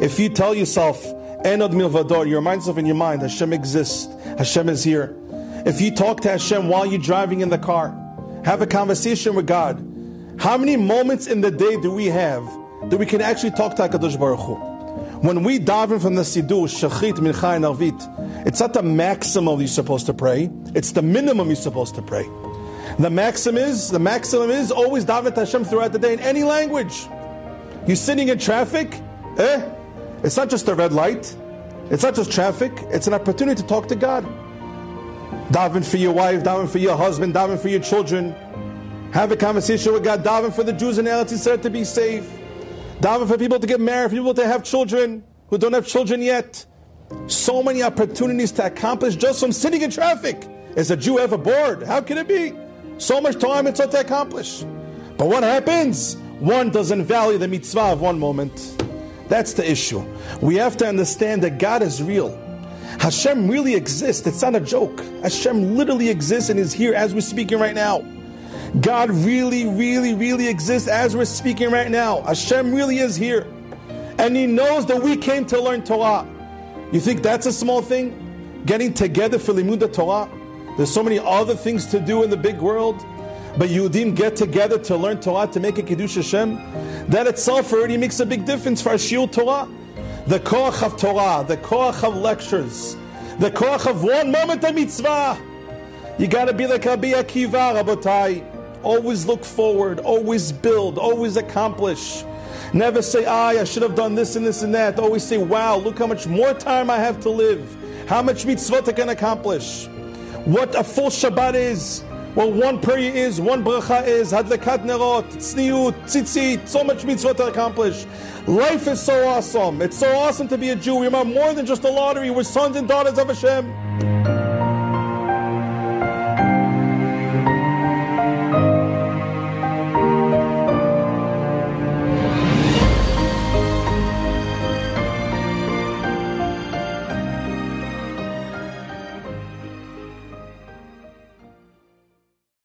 If you tell yourself, Ein od milvado, you remind yourself in your mind, Hashem exists, Hashem is here. If you talk to Hashem while you're driving in the car, have a conversation with God. How many moments in the day do we have that we can actually talk to HaKadosh Baruch Hu? When we daven from the Siddur, Shachrit, Mincha, and Arvit, it's not the maximum you're supposed to pray, it's the minimum you're supposed to pray. The maximum is, the maximum is always daven to Hashem throughout the day in any language. You're sitting in traffic, eh? It's not just a red light. It's not just traffic. It's an opportunity to talk to God. Daven for your wife, daven for your husband, daven for your children. Have a conversation with God. Daven for the Jews in Eretz Yisrael to be safe. Daven for people to get married, for people to have children who don't have children yet. So many opportunities to accomplish just from sitting in traffic. Is a Jew ever bored? How can it be? So much time it's to accomplish. But what happens? One doesn't value the mitzvah of one moment. That's the issue. We have to understand that God is real. Hashem really exists. It's not a joke. Hashem literally exists and is here as we're speaking right now. God really, really, really exists as we're speaking right now. Hashem really is here. And He knows that we came to learn Torah. You think that's a small thing? Getting together for Limud Torah? There's so many other things to do in the big world. But Yehudim get together to learn Torah, to make a Kiddush Hashem. That itself already makes a big difference for Shiur Torah. The Koach of Torah, the Koach of lectures, the Koach of one moment of mitzvah. You got to be like Rabbi Akiva, Rabotai. Always look forward, always build, always accomplish. Never say, ah, I should have done this and this and that. Always say, wow, look how much more time I have to live. How much mitzvot I can accomplish. What a full Shabbat is. Well, one prayer is, one bracha is, hadlakat nerot, tzniut, tzitzit, so much mitzvot to accomplish. Life is so awesome. It's so awesome to be a Jew. We are more than just a lottery. We're sons and daughters of Hashem.